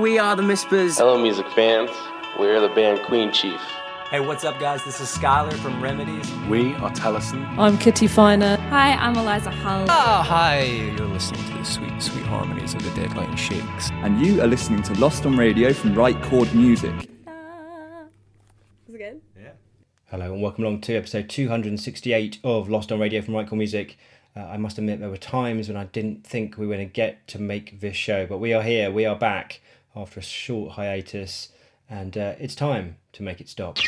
Hello, we are the Mispers. Hello, music fans. We're the band Queen Chief. Hey, what's up, guys? This is Skylar from Remedies. We are Tellison. I'm Kitty Finer. Hi, I'm Eliza Hull. Oh, hi. You're listening to the sweet, sweet harmonies of the Deadline Shakes. And you are listening to Lost on Radio from Right Chord Music. Is it good? Yeah. Hello, and welcome along to episode 268 of Lost on Radio from Right Chord Music. Uh, I must admit, there were times when I didn't think we were going to get to make this show, but we are here, we are back after a short hiatus, and uh, it's time to make it stop.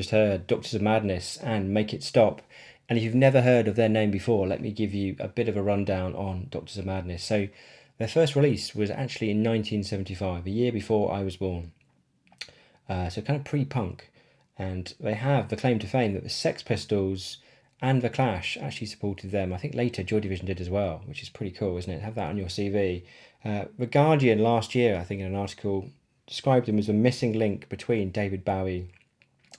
Just heard Doctors of Madness and Make It Stop. And if you've never heard of their name before, let me give you a bit of a rundown on Doctors of Madness. So, their first release was actually in 1975, a year before I was born. Uh, so, kind of pre punk. And they have the claim to fame that the Sex Pistols and The Clash actually supported them. I think later Joy Division did as well, which is pretty cool, isn't it? Have that on your CV. Uh, the Guardian last year, I think, in an article, described them as a missing link between David Bowie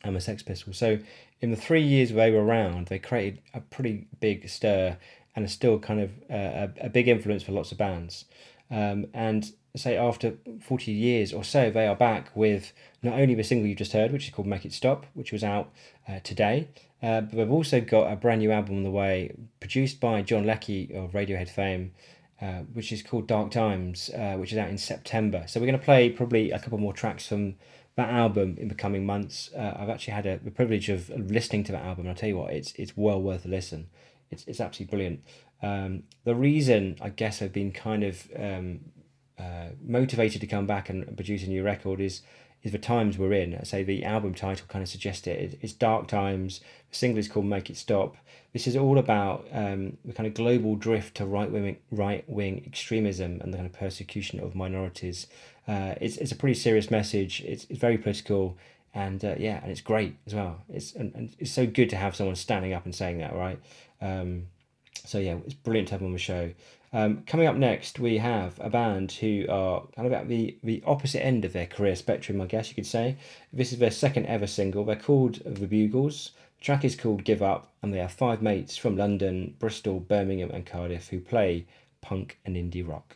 and the Sex Pistols. So, in the three years they were around, they created a pretty big stir and are still kind of uh, a, a big influence for lots of bands. Um, and say after 40 years or so, they are back with not only the single you just heard, which is called Make It Stop, which was out uh, today, uh, but they've also got a brand new album on the way, produced by John Leckie of Radiohead fame, uh, which is called Dark Times, uh, which is out in September. So we're going to play probably a couple more tracks from that album in the coming months. Uh, I've actually had a, the privilege of, listening to that album, and I'll tell you what, it's it's well worth a listen. It's, it's absolutely brilliant. Um, the reason I guess I've been kind of um, uh, motivated to come back and produce a new record is is the times we're in. I say the album title kind of suggests it. It's dark times. The single is called "Make It Stop." This is all about um, the kind of global drift to right wing right wing extremism and the kind of persecution of minorities. Uh, it's it's a pretty serious message. It's it's very political and uh, yeah, and it's great as well. It's and, and it's so good to have someone standing up and saying that, right? Um, so yeah, it's brilliant to have on the show. Um, coming up next, we have a band who are kind of at the, the opposite end of their career spectrum, I guess you could say. This is their second ever single. They're called The Bugles. The track is called Give Up, and they are five mates from London, Bristol, Birmingham, and Cardiff who play punk and indie rock.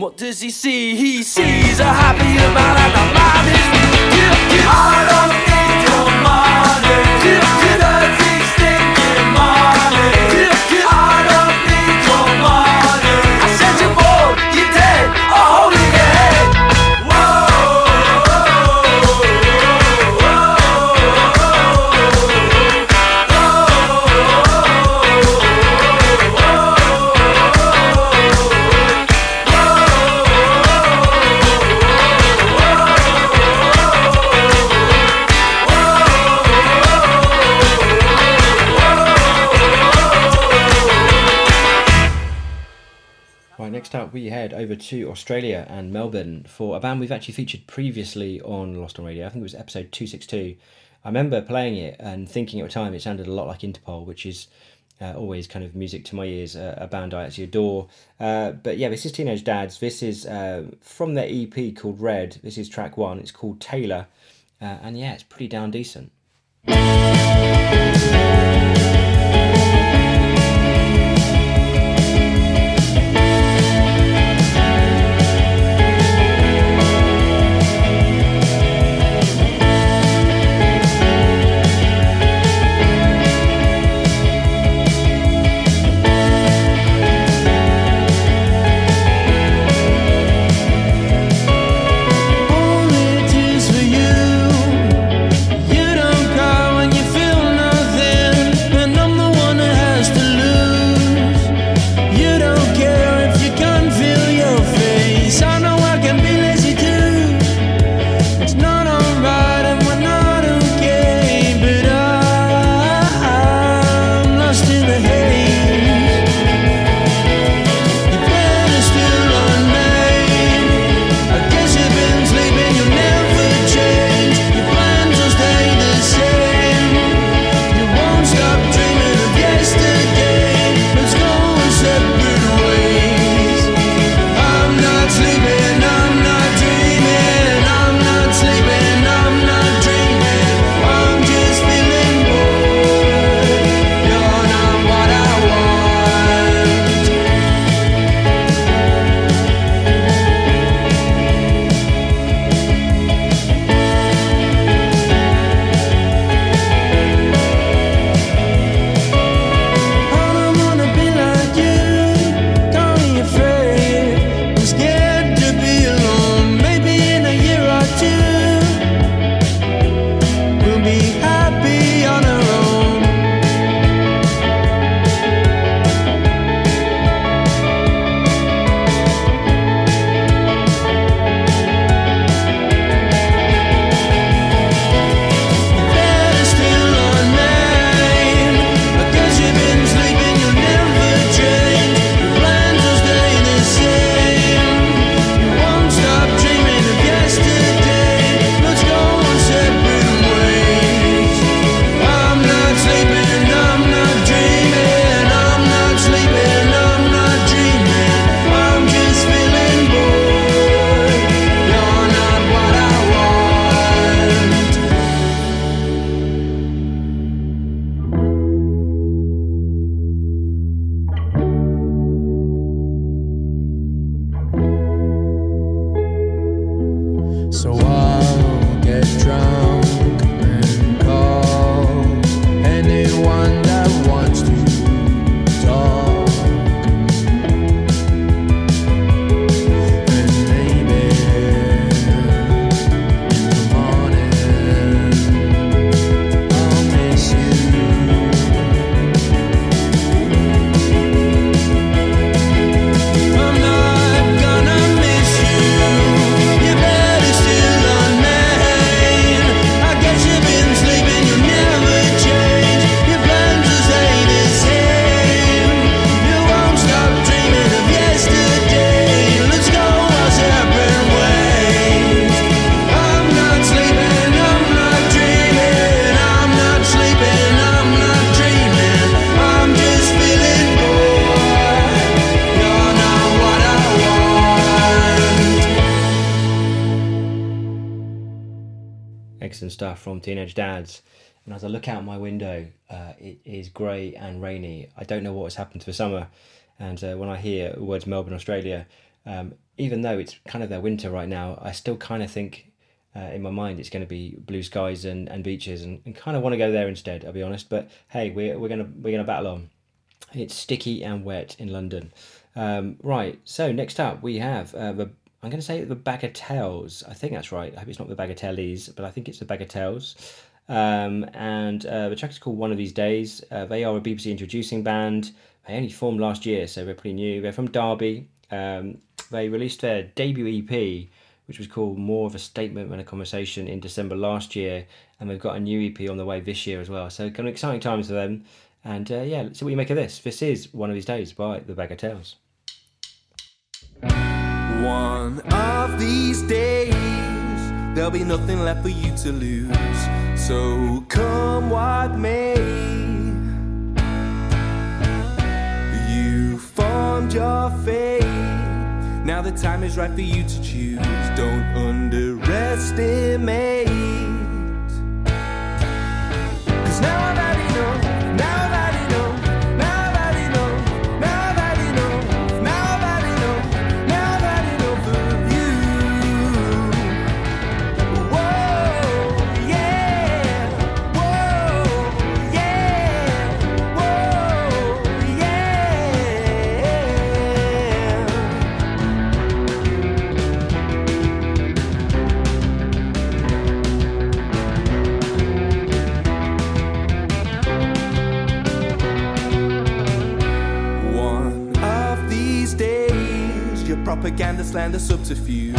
what does he see? He sees a happy man and a man is. I don't need your money. Dirty stinking money. I We head over to Australia and Melbourne for a band we've actually featured previously on Lost on Radio. I think it was episode 262. I remember playing it and thinking at the time it sounded a lot like Interpol, which is uh, always kind of music to my ears, uh, a band I actually adore. Uh, but yeah, this is Teenage Dads. This is uh, from their EP called Red. This is track one. It's called Taylor. Uh, and yeah, it's pretty down decent. From Teenage Dads. And as I look out my window, uh, it is grey and rainy. I don't know what has happened to the summer. And uh, when I hear words Melbourne, Australia, um, even though it's kind of their winter right now, I still kind of think uh, in my mind it's going to be blue skies and, and beaches and, and kind of want to go there instead, I'll be honest. But hey, we're, we're going to we're gonna battle on. It's sticky and wet in London. Um, right, so next up we have uh, the I'm going to say the Bagatelles. I think that's right. I hope it's not the Bagatelles, but I think it's the Bagatelles. Um, and uh, the track is called One of These Days. Uh, they are a BBC introducing band. They only formed last year, so they're pretty new. They're from Derby. Um, they released their debut EP, which was called More of a Statement Than a Conversation in December last year. And they've got a new EP on the way this year as well. So kind of exciting times for them. And uh, yeah, let's see what you make of this. This is One of These Days by the Bagatelles. One of these days, there'll be nothing left for you to lose. So come what may, you formed your fate. Now the time is right for you to choose. Don't underestimate. Cause now I've your propaganda slander subterfuge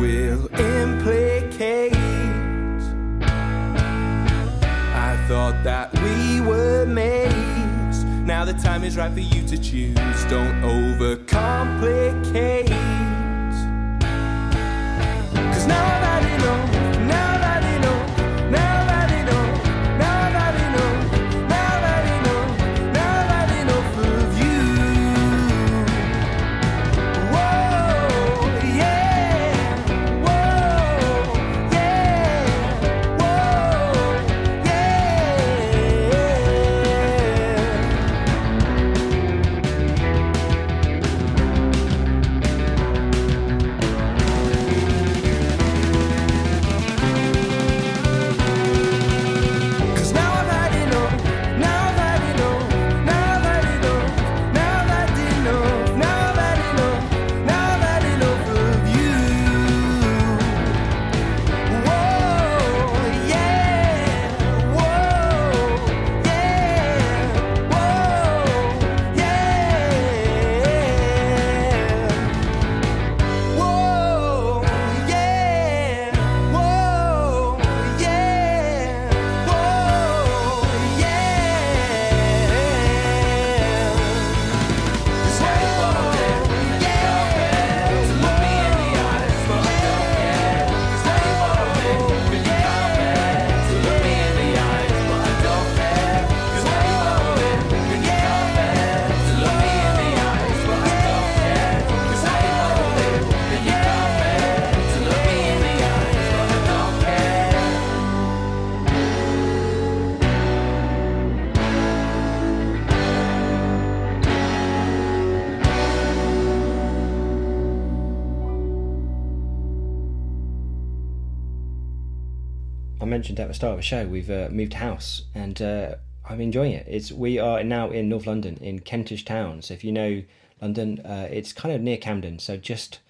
will implicate. I thought that we were mates. Now the time is right for you to choose. Don't overcomplicate. Cause now I've had enough. Mentioned at the start of the show, we've uh, moved house and uh, I'm enjoying it. It's we are now in North London in Kentish Town. So if you know London, uh, it's kind of near Camden. So just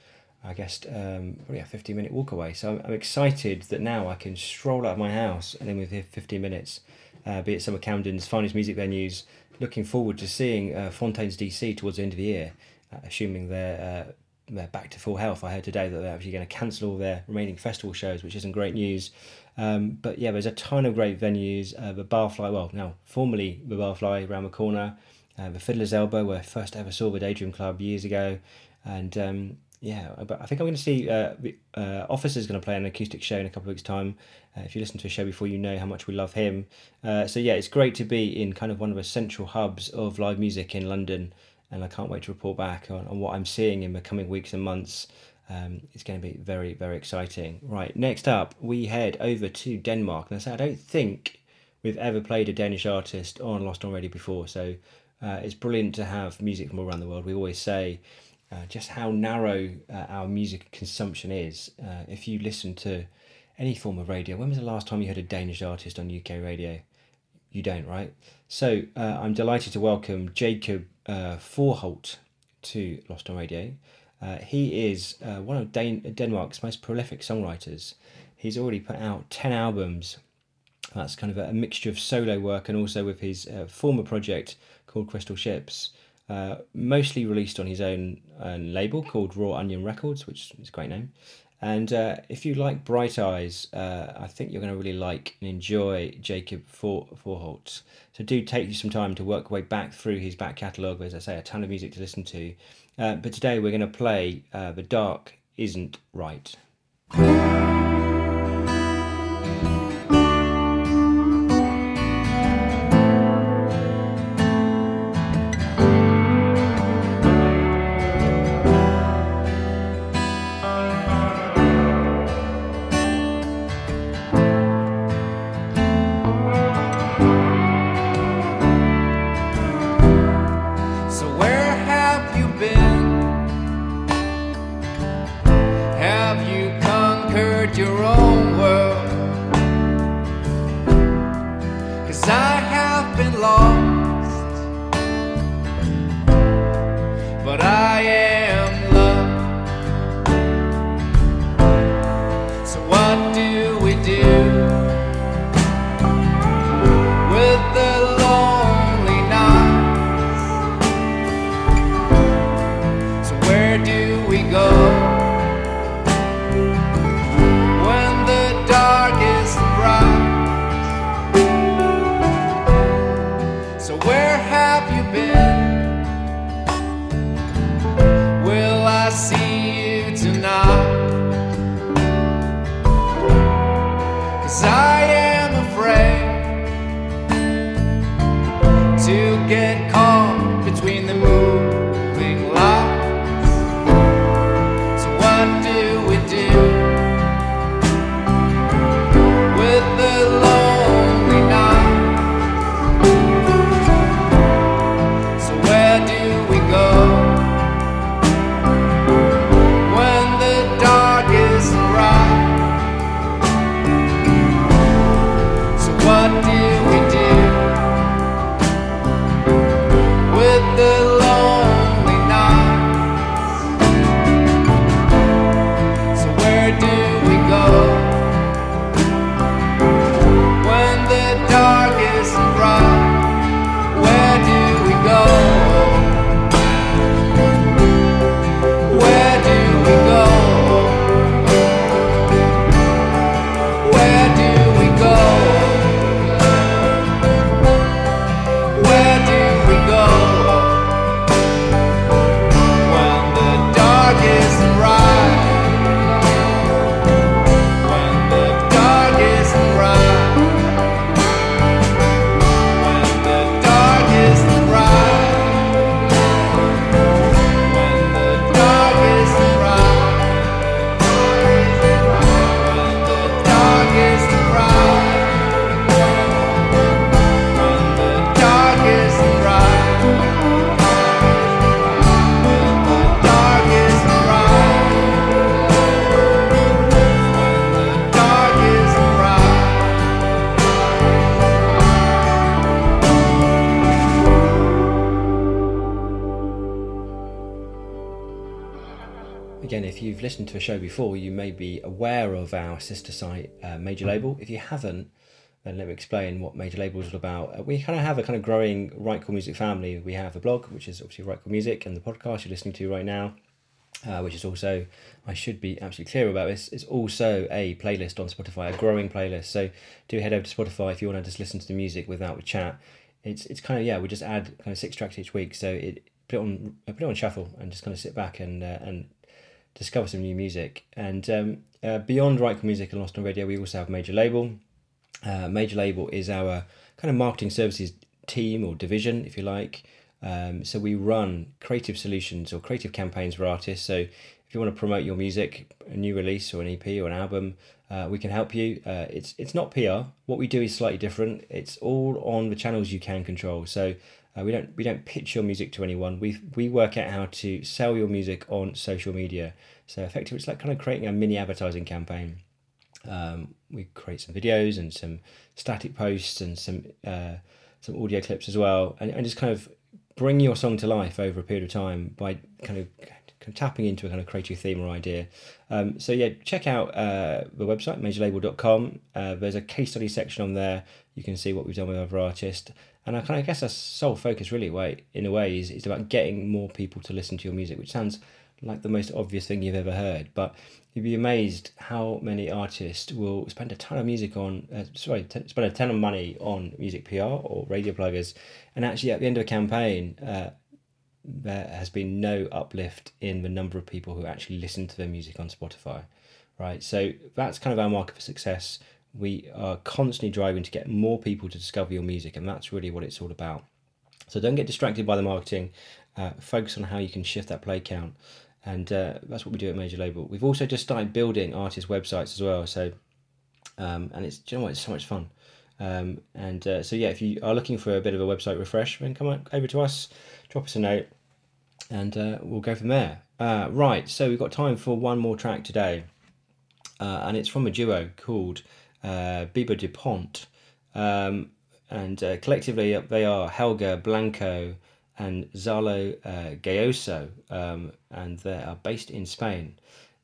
I guess um, probably a 15 minute walk away. So I'm, I'm excited that now I can stroll out of my house and then within 15 minutes, uh, be at some of Camden's finest music venues. Looking forward to seeing uh, Fontaines DC towards the end of the year, uh, assuming they're, they're back to full health. I heard today that they're actually going to cancel all their remaining festival shows, which isn't great news. Um, but yeah, there's a ton of great venues. Uh, the Barfly, well, now formerly the Barfly around the corner, uh, the Fiddler's Elbow, where I first ever saw the Daydream Club years ago, and um, yeah, but I think I'm going to see uh, the uh, Officer's going to play an acoustic show in a couple of weeks' time. Uh, if you listen to a show before, you know how much we love him. Uh, so yeah, it's great to be in kind of one of the central hubs of live music in London, and I can't wait to report back on, on what I'm seeing in the coming weeks and months. Um, it's going to be very, very exciting. Right, next up, we head over to Denmark. And I say, I don't think we've ever played a Danish artist on Lost on Radio before, so uh, it's brilliant to have music from around the world. We always say uh, just how narrow uh, our music consumption is. Uh, if you listen to any form of radio, when was the last time you heard a Danish artist on UK radio? You don't, right? So uh, I'm delighted to welcome Jacob uh, Faurholt to Lost on Radio. Uh, he is uh, one of Dan- Denmark's most prolific songwriters. He's already put out 10 albums. That's kind of a, a mixture of solo work and also with his uh, former project called Crystal Ships. Uh, mostly released on his own label called Raw Onion Records, which is a great name. And uh, if you like Bright Eyes, uh, I think you're going to really like and enjoy Jacob For- Faurholt. So do take you some time to work your way back through his back catalogue. As I say, a ton of music to listen to. Uh, but today we're going to play uh, The Dark Isn't Right. To show before, you may be aware of our sister site, uh, Major Label. If you haven't, then let me explain what Major Label is all about. Uh, we kind of have a kind of growing Right Chord Music family. We have the blog, which is obviously Right Chord Music, and the podcast you're listening to right now, uh, which is also, I should be absolutely clear about this, it's also a playlist on Spotify, a growing playlist. So do head over to Spotify if you want to just listen to the music without the chat. It's it's kind of yeah, we just add kind of six tracks each week. So it put it on put it on shuffle and just kind of sit back and uh, and discover some new music. And um, uh, beyond Right Music and Lost on Radio, we also have Major Label. Uh, Major Label is our kind of marketing services team or division, if you like. Um, so we run creative solutions or creative campaigns for artists. So if you want to promote your music, a new release or an EP or an album, uh, we can help you. Uh, it's it's not PR. What we do is slightly different. It's all on the channels you can control. So uh, we don't we don't pitch your music to anyone. We we work out how to sell your music on social media. So effectively, it's like kind of creating a mini advertising campaign. Um, we create some videos and some static posts and some uh, some audio clips as well, and, and just kind of bring your song to life over a period of time by kind of, tapping into a kind of creative theme or idea. Um, so yeah, check out uh, the website majorlabel.com. Uh, there's a case study section on there. You can see what we've done with other artists. And I kind of guess our sole focus really, way in a way, is, is about getting more people to listen to your music, which sounds like the most obvious thing you've ever heard, but you'd be amazed how many artists will spend a ton of music on, uh, sorry, t- spend a ton of money on music PR or radio pluggers, and actually at the end of a campaign, uh, there has been no uplift in the number of people who actually listen to their music on Spotify, right? So that's kind of our marker for success. We are constantly driving to get more people to discover your music, and that's really what it's all about. So don't get distracted by the marketing. Uh, focus on how you can shift that play count and uh, that's what we do at Major Label. We've also just started building artist websites as well. So, um, and it's you know what, it's so much fun. Um, and uh, so yeah, if you are looking for a bit of a website refresh, then come on over to us, drop us a note, and uh, we'll go from there. Uh, right, so we've got time for one more track today, uh, and it's from a duo called Biba DuPont, um, and uh, collectively they are Helga Blanco and Zalo uh, Gayoso, um, and they are based in Spain.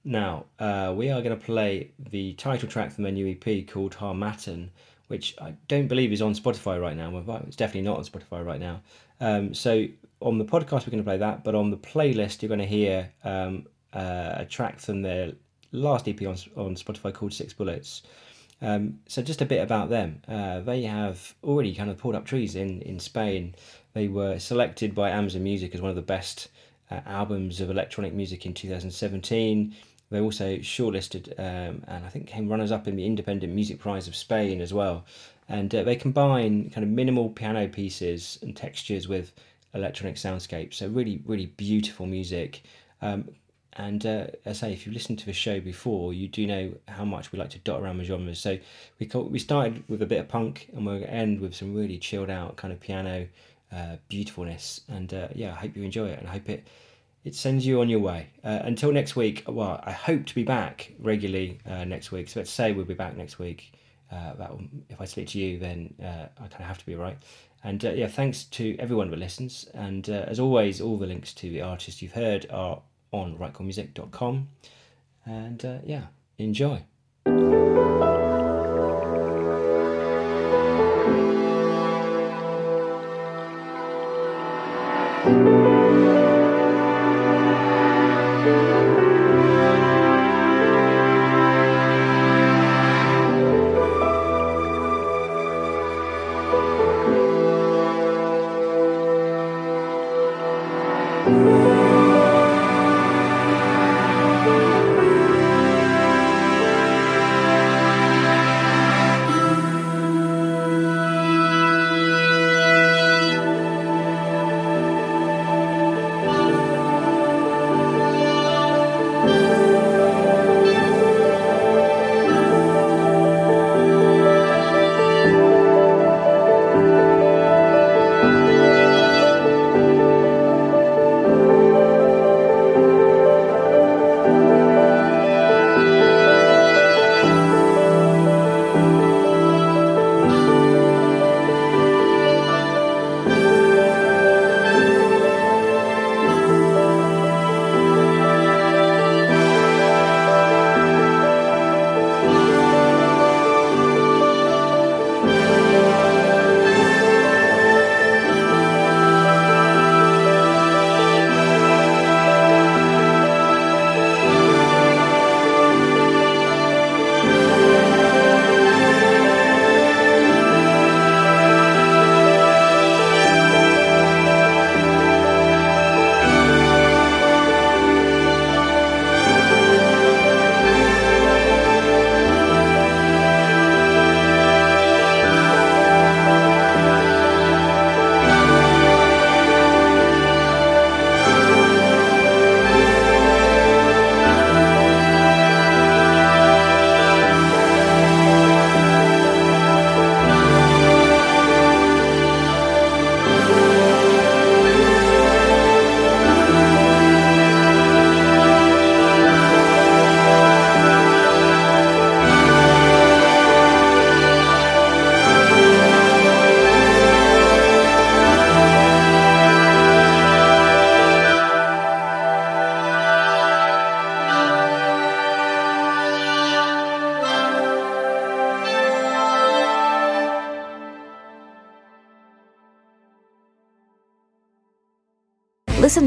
Now, uh, we are going to play the title track from their new EP called Harmattan, which I don't believe is on Spotify right now. It's definitely not on Spotify right now. Um, so on the podcast, we're going to play that, but on the playlist, you're going to hear um, uh, a track from their last EP on, on Spotify called Six Bullets. Um, so just a bit about them. Uh, they have already kind of pulled up trees in, in Spain they were selected by Amazon Music as one of the best uh, albums of electronic music in 2017. They also shortlisted um, and I think came runners up in the Independent Music Prize of Spain as well. And uh, they combine kind of minimal piano pieces and textures with electronic soundscapes. So really, really beautiful music. Um, and uh, as I say, if you've listened to the show before, you do know how much we like to dot around the genres. So we call, we started with a bit of punk, and we're going to end with some really chilled out kind of piano uh, beautifulness. And uh, yeah, I hope you enjoy it, and I hope it it sends you on your way. Uh, until next week, well, I hope to be back regularly uh, next week. So let's say we'll be back next week. Uh, that will, if I speak to you, then I kind of have to be right. And yeah, thanks to everyone that listens. And as always, all the links to the artists you've heard are on rightchordmusic.com. And uh, yeah, enjoy.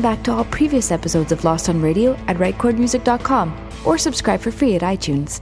Back to all previous episodes of Lost on Radio at rightchordmusic.com or subscribe for free at iTunes.